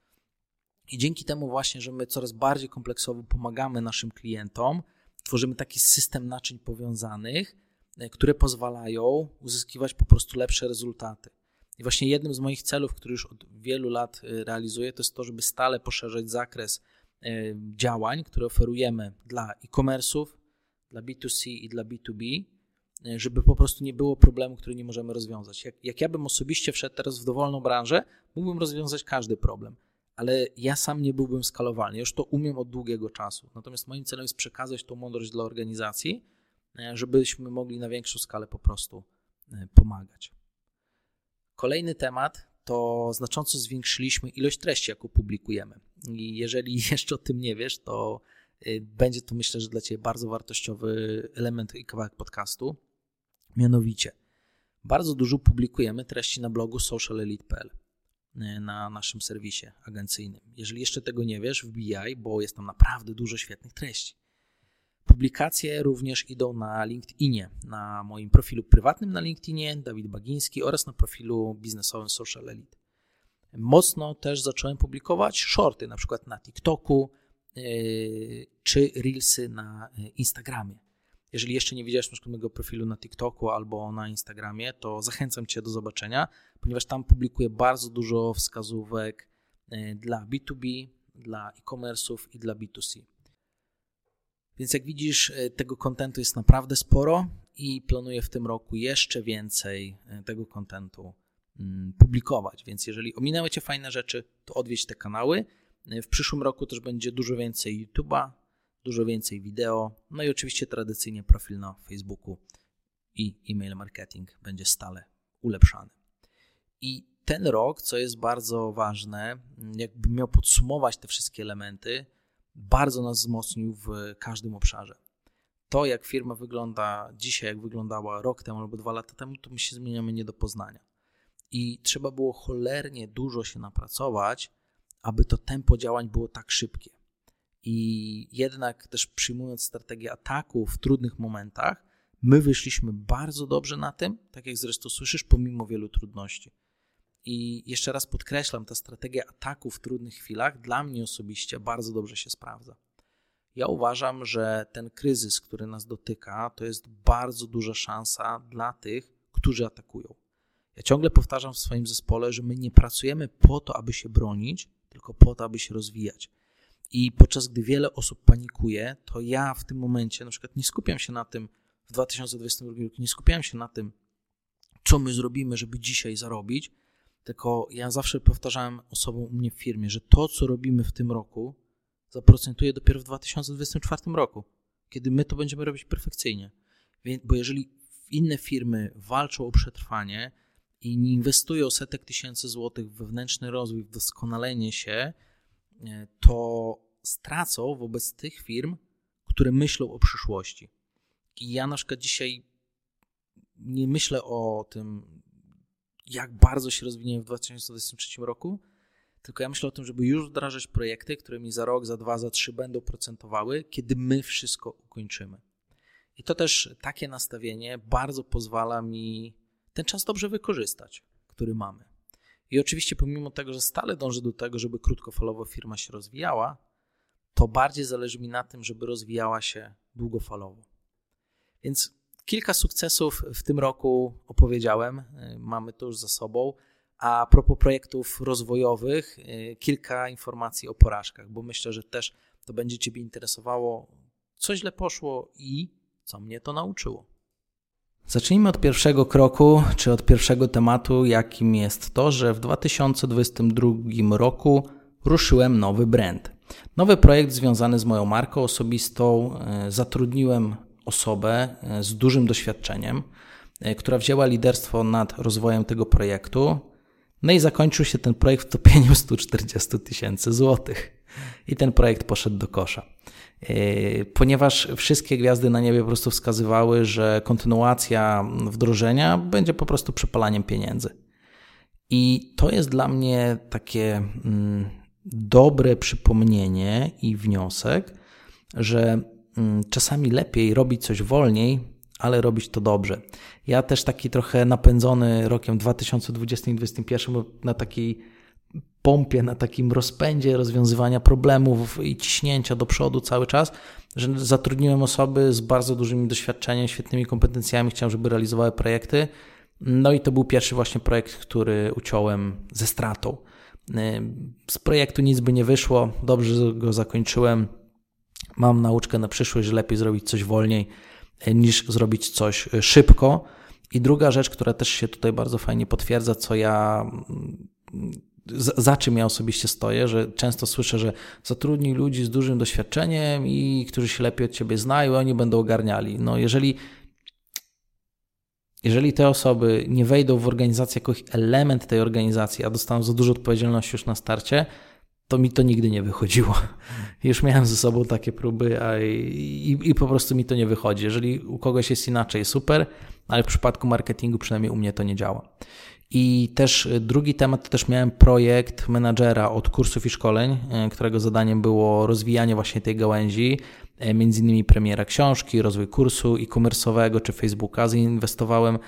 I dzięki temu właśnie, że my coraz bardziej kompleksowo pomagamy naszym klientom, tworzymy taki system naczyń powiązanych, e, które pozwalają uzyskiwać po prostu lepsze rezultaty. I właśnie jednym z moich celów, który już od wielu lat e, realizuję, to jest to, żeby stale poszerzać zakres e, działań, które oferujemy dla e-commerce'ów, dla B2C i dla B2B, żeby po prostu nie było problemu, który nie możemy rozwiązać. Jak, jak ja bym osobiście wszedł teraz w dowolną branżę, mógłbym rozwiązać każdy problem ale ja sam nie byłbym skalowalny. Już to umiem od długiego czasu. Natomiast moim celem jest przekazać tą mądrość dla organizacji, e, żebyśmy mogli na większą skalę po prostu e, pomagać. Kolejny temat to znacząco zwiększyliśmy ilość treści, jaką publikujemy. I jeżeli jeszcze o tym nie wiesz, to e, będzie to myślę, że dla Ciebie bardzo wartościowy element i kawałek podcastu. Mianowicie, bardzo dużo publikujemy treści na blogu socialelite.pl. E, na naszym serwisie agencyjnym. Jeżeli jeszcze tego nie wiesz, wbijaj, bo jest tam naprawdę dużo świetnych treści. Publikacje również idą na LinkedInie, na moim profilu prywatnym na LinkedInie, Dawid Bagiński oraz na profilu biznesowym Social Elite. Mocno też zacząłem publikować shorty, na przykład na TikToku yy, czy Reelsy na e, Instagramie. Jeżeli jeszcze nie widziałeś na mojego profilu na TikToku albo na Instagramie, to zachęcam Cię do zobaczenia, ponieważ tam publikuję bardzo dużo wskazówek e, dla B2B, dla e-commerce'ów i dla B2C. Więc jak widzisz, e, tego kontentu jest naprawdę sporo i planuję w tym roku jeszcze więcej e, tego kontentu mm, publikować. Więc jeżeli ominęły Cię fajne rzeczy, to odwiedź te kanały. W przyszłym roku też będzie dużo więcej YouTube'a, dużo więcej wideo, no i oczywiście tradycyjnie profil na Facebooku i e-mail marketing będzie stale ulepszany. I ten rok, co jest bardzo ważne, jakby miał podsumować te wszystkie elementy, bardzo nas wzmocnił w każdym obszarze. To, jak firma wygląda dzisiaj, jak wyglądała rok temu albo dwa lata temu, to my się zmieniamy nie do poznania. I trzeba było cholernie dużo się napracować, aby to tempo działań było tak szybkie. I jednak też przyjmując strategię ataku w trudnych momentach, my wyszliśmy bardzo dobrze na tym, tak jak zresztą słyszysz, pomimo wielu trudności. I jeszcze raz podkreślam, ta strategia ataku w trudnych chwilach dla mnie osobiście bardzo dobrze się sprawdza. Ja uważam, że ten kryzys, który nas dotyka, to jest bardzo duża szansa dla tych, którzy atakują. Ja ciągle powtarzam w swoim zespole, że my nie pracujemy po to, aby się bronić, tylko po to, aby się rozwijać. I podczas gdy wiele osób panikuje, to ja w tym momencie na przykład nie skupiam się na tym, w 2022 roku nie skupiałem się na tym, co my zrobimy, żeby dzisiaj zarobić, tylko ja zawsze powtarzałem osobom u mnie w firmie, że to, co robimy w tym roku, zaprocentuje dopiero w 2024 roku, kiedy my to będziemy robić perfekcyjnie. Bo jeżeli inne firmy walczą o przetrwanie i nie inwestują setek tysięcy złotych w wewnętrzny rozwój, w doskonalenie się, to stracą wobec tych firm, które myślą o przyszłości. I ja na przykład dzisiaj nie myślę o tym, jak bardzo się rozwiniemy w 2023 roku, tylko ja myślę o tym, żeby już wdrażać projekty, które mi za rok, za dwa, za trzy będą procentowały, kiedy my wszystko ukończymy. I to też takie nastawienie bardzo pozwala mi ten czas dobrze wykorzystać, który mamy. I oczywiście, pomimo tego, że stale dążę do tego, żeby krótkofalowo firma się rozwijała, to bardziej zależy mi na tym, żeby rozwijała się długofalowo. Więc kilka sukcesów w tym roku opowiedziałem, mamy to już za sobą. A propos projektów rozwojowych, kilka informacji o porażkach, bo myślę, że też to będzie Ciebie interesowało, co źle poszło i co mnie to nauczyło. Zacznijmy od pierwszego kroku, czy od pierwszego tematu, jakim jest to, że w 2022 roku ruszyłem nowy brand. Nowy projekt związany z moją marką osobistą. E, zatrudniłem osobę e, z dużym doświadczeniem, e, która wzięła liderstwo nad rozwojem tego projektu. No i zakończył się ten projekt wtopieniem 140 tysięcy złotych. I ten projekt poszedł do kosza. Yy, ponieważ wszystkie gwiazdy na niebie po prostu wskazywały, że kontynuacja wdrożenia będzie po prostu przepalaniem pieniędzy. I to jest dla mnie takie mm, dobre przypomnienie i wniosek, że mm, czasami lepiej robić coś wolniej, ale robić to dobrze. Ja też taki trochę napędzony rokiem 2020 i 2021 na takiej pompie, na takim rozpędzie rozwiązywania problemów i ciśnięcia do przodu cały czas, że zatrudniłem osoby z bardzo dużym doświadczeniem, świetnymi kompetencjami, chciałem, żeby realizowały projekty. No i to był pierwszy właśnie projekt, który uciąłem ze stratą. Z projektu nic by nie wyszło, dobrze go zakończyłem. Mam nauczkę na przyszłość, że lepiej zrobić coś wolniej niż zrobić coś szybko. I druga rzecz, która też się tutaj bardzo fajnie potwierdza, co ja za czym ja osobiście stoję, że często słyszę, że zatrudnij ludzi z dużym doświadczeniem i którzy się lepiej od ciebie znają, oni będą ogarniali. No jeżeli jeżeli te osoby nie wejdą w organizację jako element tej organizacji, a dostaną za dużo odpowiedzialności już na starcie, to mi to nigdy nie wychodziło. Już miałem ze sobą takie próby, a i, i, po prostu mi to nie wychodzi. Jeżeli u kogoś jest inaczej, super, ale w przypadku marketingu przynajmniej u mnie to nie działa. I też y, drugi temat, to też miałem projekt menadżera od kursów i szkoleń, y, którego zadaniem było rozwijanie właśnie tej gałęzi, y, między innymi premiera książki, rozwój kursu e-commerce'owego czy Facebooka. Zainwestowałem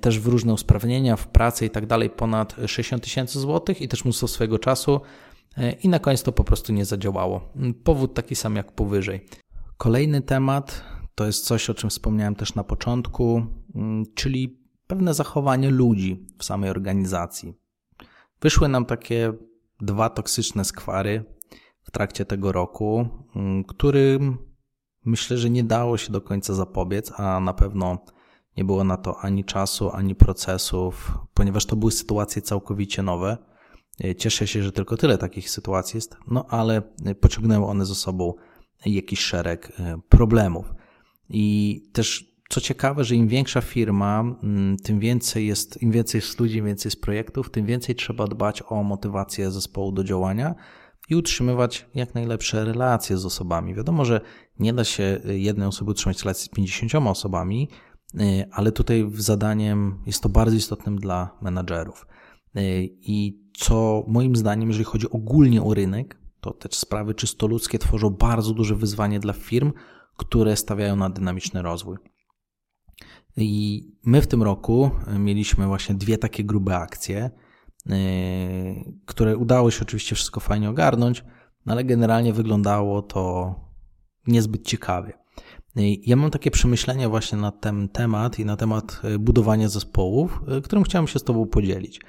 też w różne usprawnienia, w pracę i tak dalej, ponad 60 tysięcy złotych i też mnóstwo swojego czasu. I na koniec to po prostu nie zadziałało. Powód taki sam jak powyżej. Kolejny temat to jest coś, o czym wspomniałem też na początku, czyli pewne zachowanie ludzi w samej organizacji. Wyszły nam takie dwa toksyczne skwary w trakcie tego roku, mm, którym myślę, że nie dało się do końca zapobiec, a na pewno nie było na to ani czasu, ani procesów, ponieważ to były sytuacje całkowicie nowe. Cieszę się, że tylko tyle takich sytuacji jest, no ale pociągnęły one ze sobą jakiś szereg e, problemów. I też co ciekawe, że im większa firma, mm, tym więcej jest, im więcej jest ludzi, im więcej jest projektów, tym więcej trzeba dbać o motywację zespołu do działania i utrzymywać jak najlepsze relacje z osobami. Wiadomo, że nie da się jednej osoby utrzymać relacji z 50 osobami, y, ale tutaj zadaniem jest to bardzo istotnym dla menadżerów. Y, I co moim zdaniem, jeżeli chodzi ogólnie o rynek, to te sprawy czysto ludzkie tworzą bardzo duże wyzwanie dla firm, które stawiają na dynamiczny rozwój. I my w tym roku mieliśmy właśnie dwie takie grube akcje, yy, które udało się oczywiście wszystko fajnie ogarnąć, no ale generalnie wyglądało to niezbyt ciekawie. Yy, ja mam takie przemyślenia właśnie na ten temat i na temat budowania zespołów, którym chciałem się z Tobą podzielić.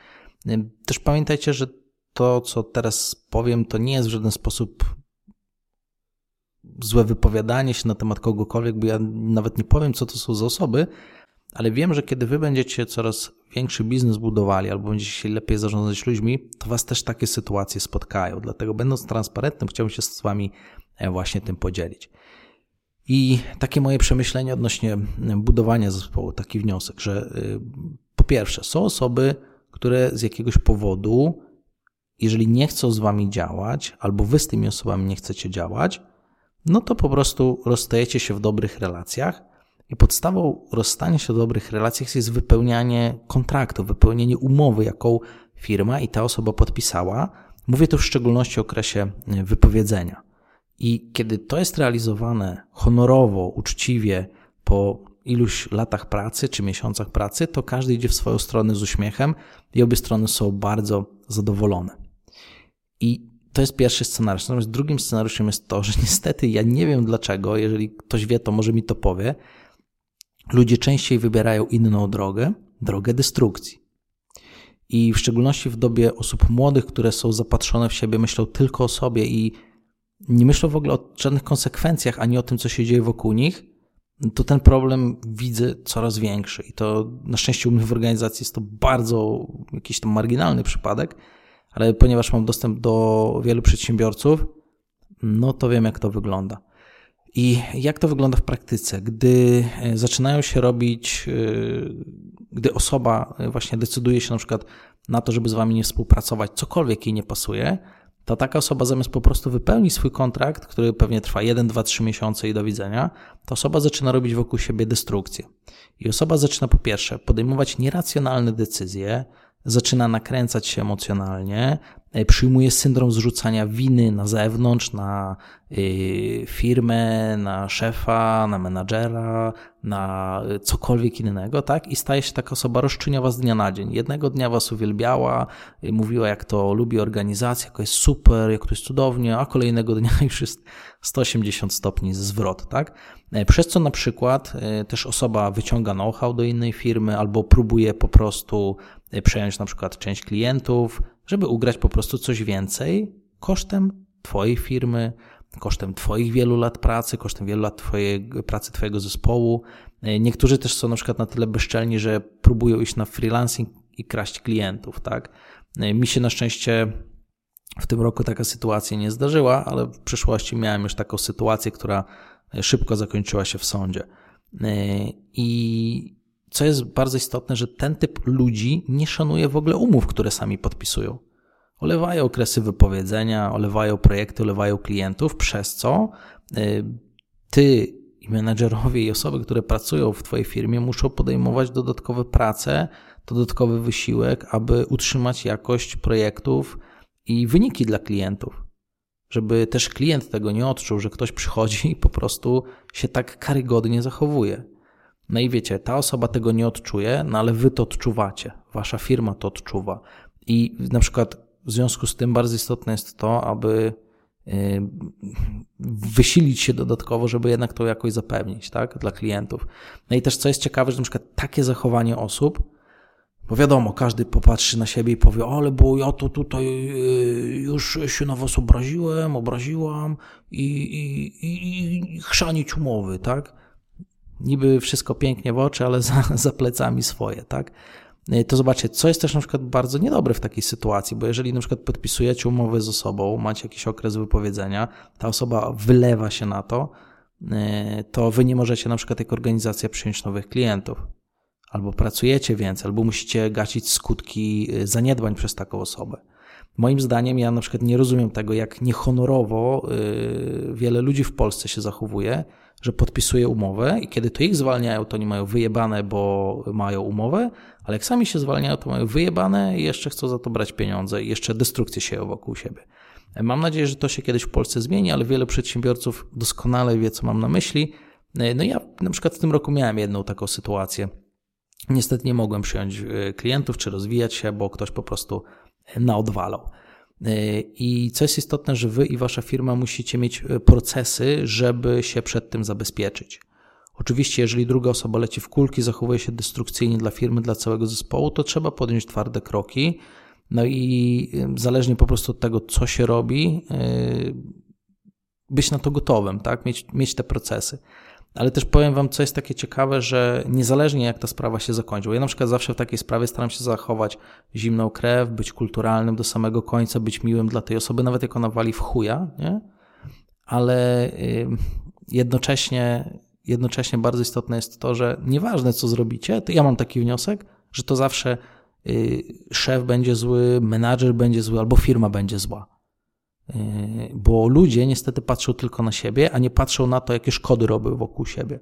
Też pamiętajcie, że to, co teraz powiem, to nie jest w żaden sposób złe wypowiadanie się na temat kogokolwiek, bo ja nawet nie powiem, co to są za osoby, ale wiem, że kiedy wy będziecie coraz większy biznes budowali albo będziecie się lepiej zarządzać ludźmi, to was też takie sytuacje spotkają. Dlatego będąc transparentnym, chciałbym się z wami e, właśnie tym podzielić. I takie moje przemyślenie odnośnie budowania zespołu, taki wniosek, że y, po pierwsze, są osoby, które z jakiegoś powodu jeżeli nie chcą z wami działać, albo wy z tymi osobami nie chcecie działać, no to po prostu rozstajecie się w dobrych relacjach. I podstawą rozstania się w dobrych relacjach jest wypełnianie kontraktu, wypełnienie umowy, jaką firma i ta osoba podpisała. Mówię tu w szczególności o okresie wypowiedzenia. I kiedy to jest realizowane honorowo, uczciwie, po iluś latach pracy czy miesiącach pracy, to każdy idzie w swoją stronę z uśmiechem i obie strony są bardzo zadowolone. I to jest pierwszy scenariusz. Natomiast drugim scenariuszem jest to, że niestety ja nie wiem dlaczego, jeżeli ktoś wie, to może mi to powie, ludzie częściej wybierają inną drogę, drogę destrukcji. I w szczególności w dobie osób młodych, które są zapatrzone w siebie, myślą tylko o sobie i nie myślą w ogóle o żadnych konsekwencjach, ani o tym, co się dzieje wokół nich, to ten problem widzę coraz większy. I to na szczęście u mnie w organizacji jest to bardzo jakiś tam marginalny przypadek, ale ponieważ mam dostęp do wielu przedsiębiorców, no to wiem, jak to wygląda. I jak to wygląda w praktyce? Gdy e, zaczynają się robić, e, gdy osoba właśnie decyduje się na przykład na to, żeby z wami nie współpracować, cokolwiek jej nie pasuje, to taka osoba zamiast po prostu wypełnić swój kontrakt, który pewnie trwa 1, 2, 3 miesiące i do widzenia, to osoba zaczyna robić wokół siebie destrukcję. I osoba zaczyna po pierwsze podejmować nieracjonalne decyzje, zaczyna nakręcać się emocjonalnie, e, przyjmuje syndrom zrzucania winy na zewnątrz, na y, firmę, na szefa, na menadżera, na cokolwiek innego, tak? I staje się taka osoba roszczyniowa z dnia na dzień. Jednego dnia was uwielbiała, y, mówiła jak to lubi organizację, jak jest super, jak to jest cudownie, a kolejnego dnia już jest 180 stopni zwrot, tak? E, przez co na przykład e, też osoba wyciąga know-how do innej firmy albo próbuje po prostu e, przejąć na przykład część klientów, żeby ugrać po prostu coś więcej kosztem Twojej firmy, kosztem Twoich wielu lat pracy, kosztem wielu lat twojej, pracy Twojego zespołu. Niektórzy też są na przykład na tyle bezczelni, że próbują iść na freelancing i kraść klientów, tak? Mi się na szczęście w tym roku taka sytuacja nie zdarzyła, ale w przeszłości miałem już taką sytuację, która szybko zakończyła się w sądzie. I co jest bardzo istotne, że ten typ ludzi nie szanuje w ogóle umów, które sami podpisują. Olewają okresy wypowiedzenia, olewają projekty, olewają klientów, przez co e, ty i menedżerowie i osoby, które pracują w Twojej firmie, muszą podejmować dodatkowe prace, dodatkowy wysiłek, aby utrzymać jakość projektów i wyniki dla klientów żeby też klient tego nie odczuł, że ktoś przychodzi i po prostu się tak karygodnie zachowuje. No i wiecie, ta osoba tego nie odczuje, no ale wy to odczuwacie, wasza firma to odczuwa. I na przykład w związku z tym bardzo istotne jest to, aby y, wysilić się dodatkowo, żeby jednak to jakoś zapewnić, tak, dla klientów. No i też co jest ciekawe, że na przykład takie zachowanie osób bo wiadomo, każdy popatrzy na siebie i powie, ale bo ja to tutaj y, już się na was obraziłem, obraziłam i, i, i, i chrzanić umowy, tak? Niby wszystko pięknie w oczy, ale za, za plecami swoje, tak? Y, to zobaczcie, co jest też na przykład bardzo niedobre w takiej sytuacji, bo jeżeli na przykład podpisujecie umowę z osobą, macie jakiś okres wypowiedzenia, ta osoba wylewa się na to, y, to wy nie możecie na przykład jako organizacja przyjąć nowych klientów albo pracujecie więcej, albo musicie gasić skutki y, zaniedbań przez taką osobę. Moim zdaniem, ja na przykład nie rozumiem tego, jak niehonorowo y, wiele ludzi w Polsce się zachowuje, że podpisuje umowę i kiedy to ich zwalniają, to oni mają wyjebane, bo mają umowę, ale jak sami się zwalniają, to mają wyjebane i jeszcze chcą za to brać pieniądze i jeszcze destrukcję sieją wokół siebie. Mam nadzieję, że to się kiedyś w Polsce zmieni, ale wiele przedsiębiorców doskonale wie, co mam na myśli. No ja na przykład w tym roku miałem jedną taką sytuację Niestety nie mogłem przyjąć e, klientów czy rozwijać się, bo ktoś po prostu naodwalał. E, I co jest istotne, że wy i wasza firma musicie mieć e, procesy, żeby się przed tym zabezpieczyć. Oczywiście, jeżeli druga osoba leci w kulki, zachowuje się destrukcyjnie dla firmy, dla całego zespołu, to trzeba podjąć twarde kroki. No i zależnie po prostu od tego, co się robi, być na to gotowym, tak? mieć, mieć te procesy. Ale też powiem Wam, co jest takie ciekawe, że niezależnie jak ta sprawa się zakończy, bo ja na przykład zawsze w takiej sprawie staram się zachować zimną krew, być kulturalnym do samego końca, być miłym dla tej osoby, nawet jak ona wali w chuja, nie? Ale jednocześnie, jednocześnie bardzo istotne jest to, że nieważne co zrobicie, to ja mam taki wniosek, że to zawsze szef będzie zły, menadżer będzie zły, albo firma będzie zła. Bo ludzie niestety patrzą tylko na siebie, a nie patrzą na to, jakie szkody robią wokół siebie.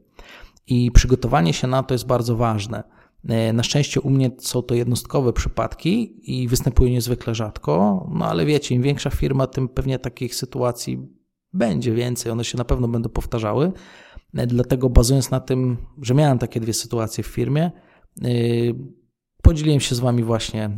I przygotowanie się na to jest bardzo ważne. E, na szczęście u mnie są to jednostkowe przypadki i występują niezwykle rzadko, no ale wiecie, im większa firma, tym pewnie takich sytuacji będzie więcej, one się na pewno będą powtarzały. E, dlatego bazując na tym, że miałem takie dwie sytuacje w firmie, podzieliłem się z Wami właśnie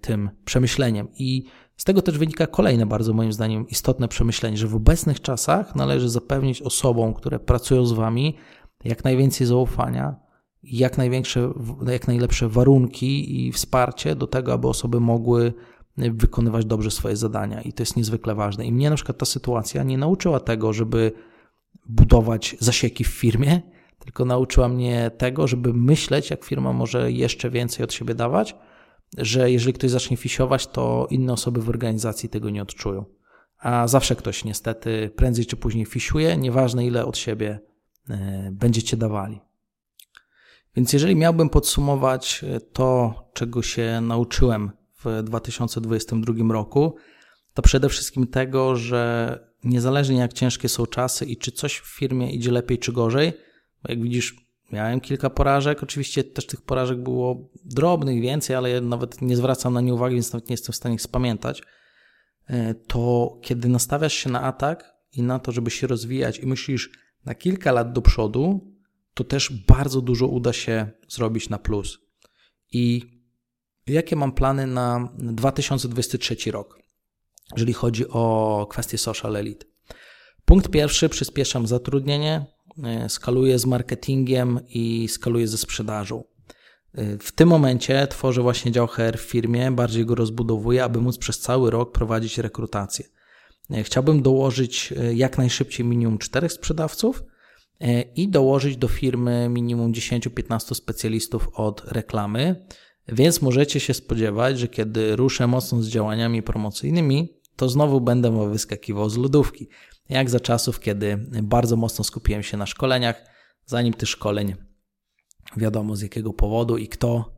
tym przemyśleniem. I z tego też wynika kolejne bardzo moim zdaniem istotne przemyślenie, że w obecnych czasach należy zapewnić osobom, które pracują z Wami, jak najwięcej zaufania, jak największe, jak najlepsze warunki i wsparcie do tego, aby osoby mogły wykonywać dobrze swoje zadania. I to jest niezwykle ważne. I mnie na przykład ta sytuacja nie nauczyła tego, żeby budować zasieki w firmie, tylko nauczyła mnie tego, żeby myśleć, jak firma może jeszcze więcej od siebie dawać, że jeżeli ktoś zacznie fisiować, to inne osoby w organizacji tego nie odczują. A zawsze ktoś niestety prędzej czy później fisiuje, nieważne ile od siebie e, będziecie dawali. Więc jeżeli miałbym podsumować e, to, czego się nauczyłem w 2022 roku, to przede wszystkim tego, że niezależnie jak ciężkie są czasy i czy coś w firmie idzie lepiej czy gorzej, jak widzisz, miałem kilka porażek, oczywiście też tych porażek było drobnych więcej, ale ja nawet nie zwracam na nie uwagi, więc nawet nie jestem w stanie ich spamiętać, e, to kiedy nastawiasz się na atak i na to, żeby się rozwijać i myślisz na kilka lat do przodu, to też bardzo dużo uda się zrobić na plus. I jakie mam plany na 2023 rok, jeżeli chodzi o kwestie social elite? Punkt pierwszy, przyspieszam zatrudnienie, e, skaluję z marketingiem i skaluję ze sprzedażą. E, w tym momencie tworzę właśnie dział HR w firmie, bardziej go rozbudowuję, aby móc przez cały rok prowadzić rekrutację. E, chciałbym dołożyć jak najszybciej minimum czterech sprzedawców, i dołożyć do firmy minimum 10-15 specjalistów od reklamy. Więc możecie się spodziewać, że kiedy ruszę mocno z działaniami promocyjnymi, to znowu będę wyskakiwał z lodówki. Jak za czasów, kiedy bardzo mocno skupiłem się na szkoleniach, zanim tych szkoleń wiadomo z jakiego powodu i kto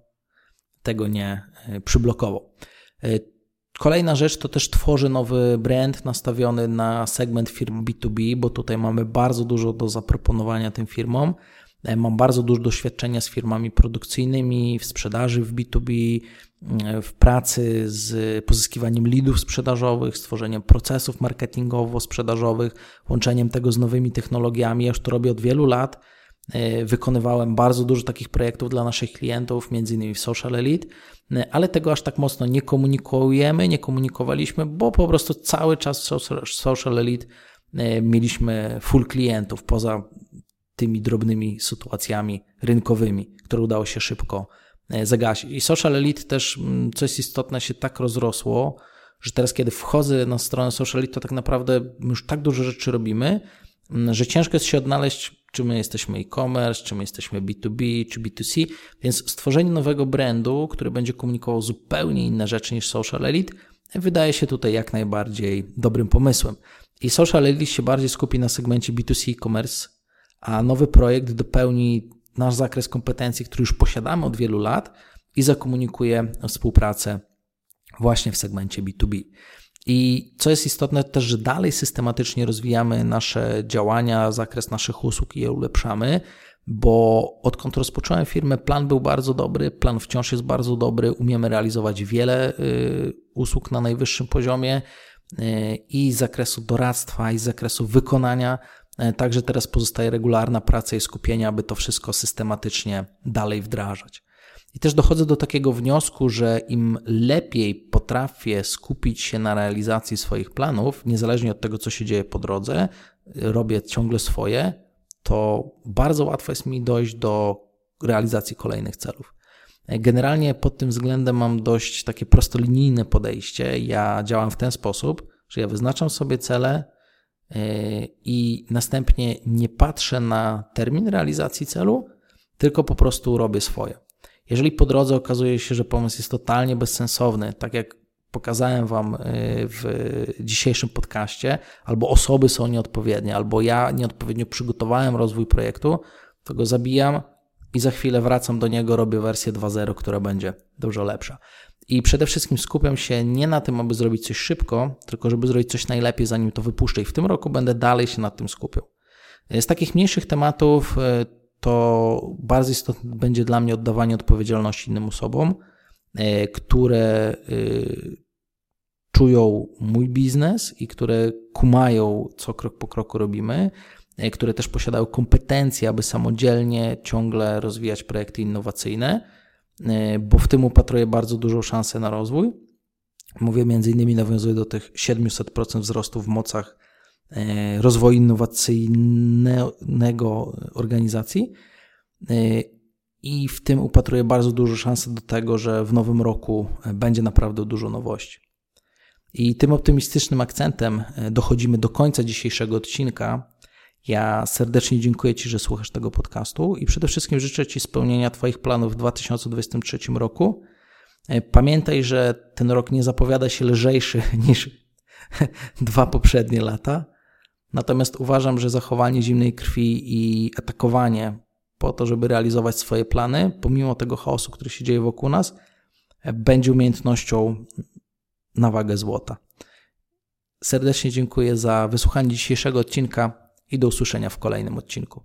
tego nie e, przyblokował. E, Kolejna rzecz to też tworzy nowy brand nastawiony na segment firm B2B, bo tutaj mamy bardzo dużo do zaproponowania tym firmom. E, mam bardzo dużo doświadczenia z firmami produkcyjnymi, w sprzedaży w B2B, e, w pracy z pozyskiwaniem leadów sprzedażowych, stworzeniem procesów marketingowo-sprzedażowych, łączeniem tego z nowymi technologiami. Ja już to robię od wielu lat. E, wykonywałem bardzo dużo takich projektów dla naszych klientów, między innymi w Social Elite, e, ale tego aż tak mocno nie komunikujemy, nie komunikowaliśmy, bo po prostu cały czas w Social Elite e, mieliśmy full klientów poza tymi drobnymi sytuacjami rynkowymi, które udało się szybko zagasić. I Social Elite też, mm, coś istotne, się tak rozrosło, że teraz kiedy wchodzę na stronę Social Elite, to tak naprawdę już tak dużo rzeczy robimy, mm, że ciężko jest się odnaleźć czy my jesteśmy e-commerce, czy my jesteśmy B2B, czy B2C, więc stworzenie nowego brandu, który będzie komunikował zupełnie inne rzeczy niż Social Elite, wydaje się tutaj jak najbardziej dobrym pomysłem. I Social Elite się bardziej skupi na segmencie B2C e-commerce, a nowy projekt dopełni nasz zakres kompetencji, który już posiadamy od wielu lat i zakomunikuje współpracę właśnie w segmencie B2B. I co jest istotne też, że dalej systematycznie rozwijamy nasze działania, zakres naszych usług i je ulepszamy, bo odkąd rozpocząłem firmę, plan był bardzo dobry, plan wciąż jest bardzo dobry, umiemy realizować wiele y, usług na najwyższym poziomie y, i z zakresu doradztwa, i z zakresu wykonania. Y, także teraz pozostaje regularna praca i skupienie, aby to wszystko systematycznie dalej wdrażać. I też dochodzę do takiego wniosku, że im lepiej potrafię skupić się na realizacji swoich planów, niezależnie od tego, co się dzieje po drodze, robię ciągle swoje, to bardzo łatwo jest mi dojść do realizacji kolejnych celów. Generalnie pod tym względem mam dość takie prostolinijne podejście. Ja działam w ten sposób, że ja wyznaczam sobie cele i następnie nie patrzę na termin realizacji celu, tylko po prostu robię swoje. Jeżeli po drodze okazuje się, że pomysł jest totalnie bezsensowny, tak jak pokazałem Wam y, w dzisiejszym podcaście, albo osoby są nieodpowiednie, albo ja nieodpowiednio przygotowałem rozwój projektu, to go zabijam i za chwilę wracam do niego, robię wersję 2.0, która będzie dużo lepsza. I przede wszystkim skupiam się nie na tym, aby zrobić coś szybko, tylko żeby zrobić coś najlepiej, zanim to wypuszczę. I w tym roku będę dalej się nad tym skupiał. Z takich mniejszych tematów e, to bardzo istotne będzie dla mnie oddawanie odpowiedzialności innym osobom, e, które e, czują mój biznes i które kumają, co krok po kroku robimy, które też posiadają kompetencje, aby samodzielnie ciągle rozwijać projekty innowacyjne bo w tym upatruję bardzo dużą szansę na rozwój. Mówię między innymi, nawiązuję do tych 700% wzrostu w mocach e, rozwoju innowacyjnego organizacji. E, I w tym upatruję bardzo dużo szansy do tego, że w nowym roku będzie naprawdę dużo nowości. I tym optymistycznym akcentem dochodzimy do końca dzisiejszego odcinka. Ja serdecznie dziękuję Ci, że słuchasz tego podcastu i przede wszystkim życzę Ci spełnienia Twoich planów w 2023 roku. E, pamiętaj, że ten rok nie zapowiada się lżejszy niż dwa poprzednie lata. Natomiast uważam, że zachowanie zimnej krwi i atakowanie po to, żeby realizować swoje plany, pomimo tego chaosu, który się dzieje wokół nas, e, będzie umiejętnością na wagę złota. Serdecznie dziękuję za wysłuchanie dzisiejszego odcinka i do usłyszenia w kolejnym odcinku.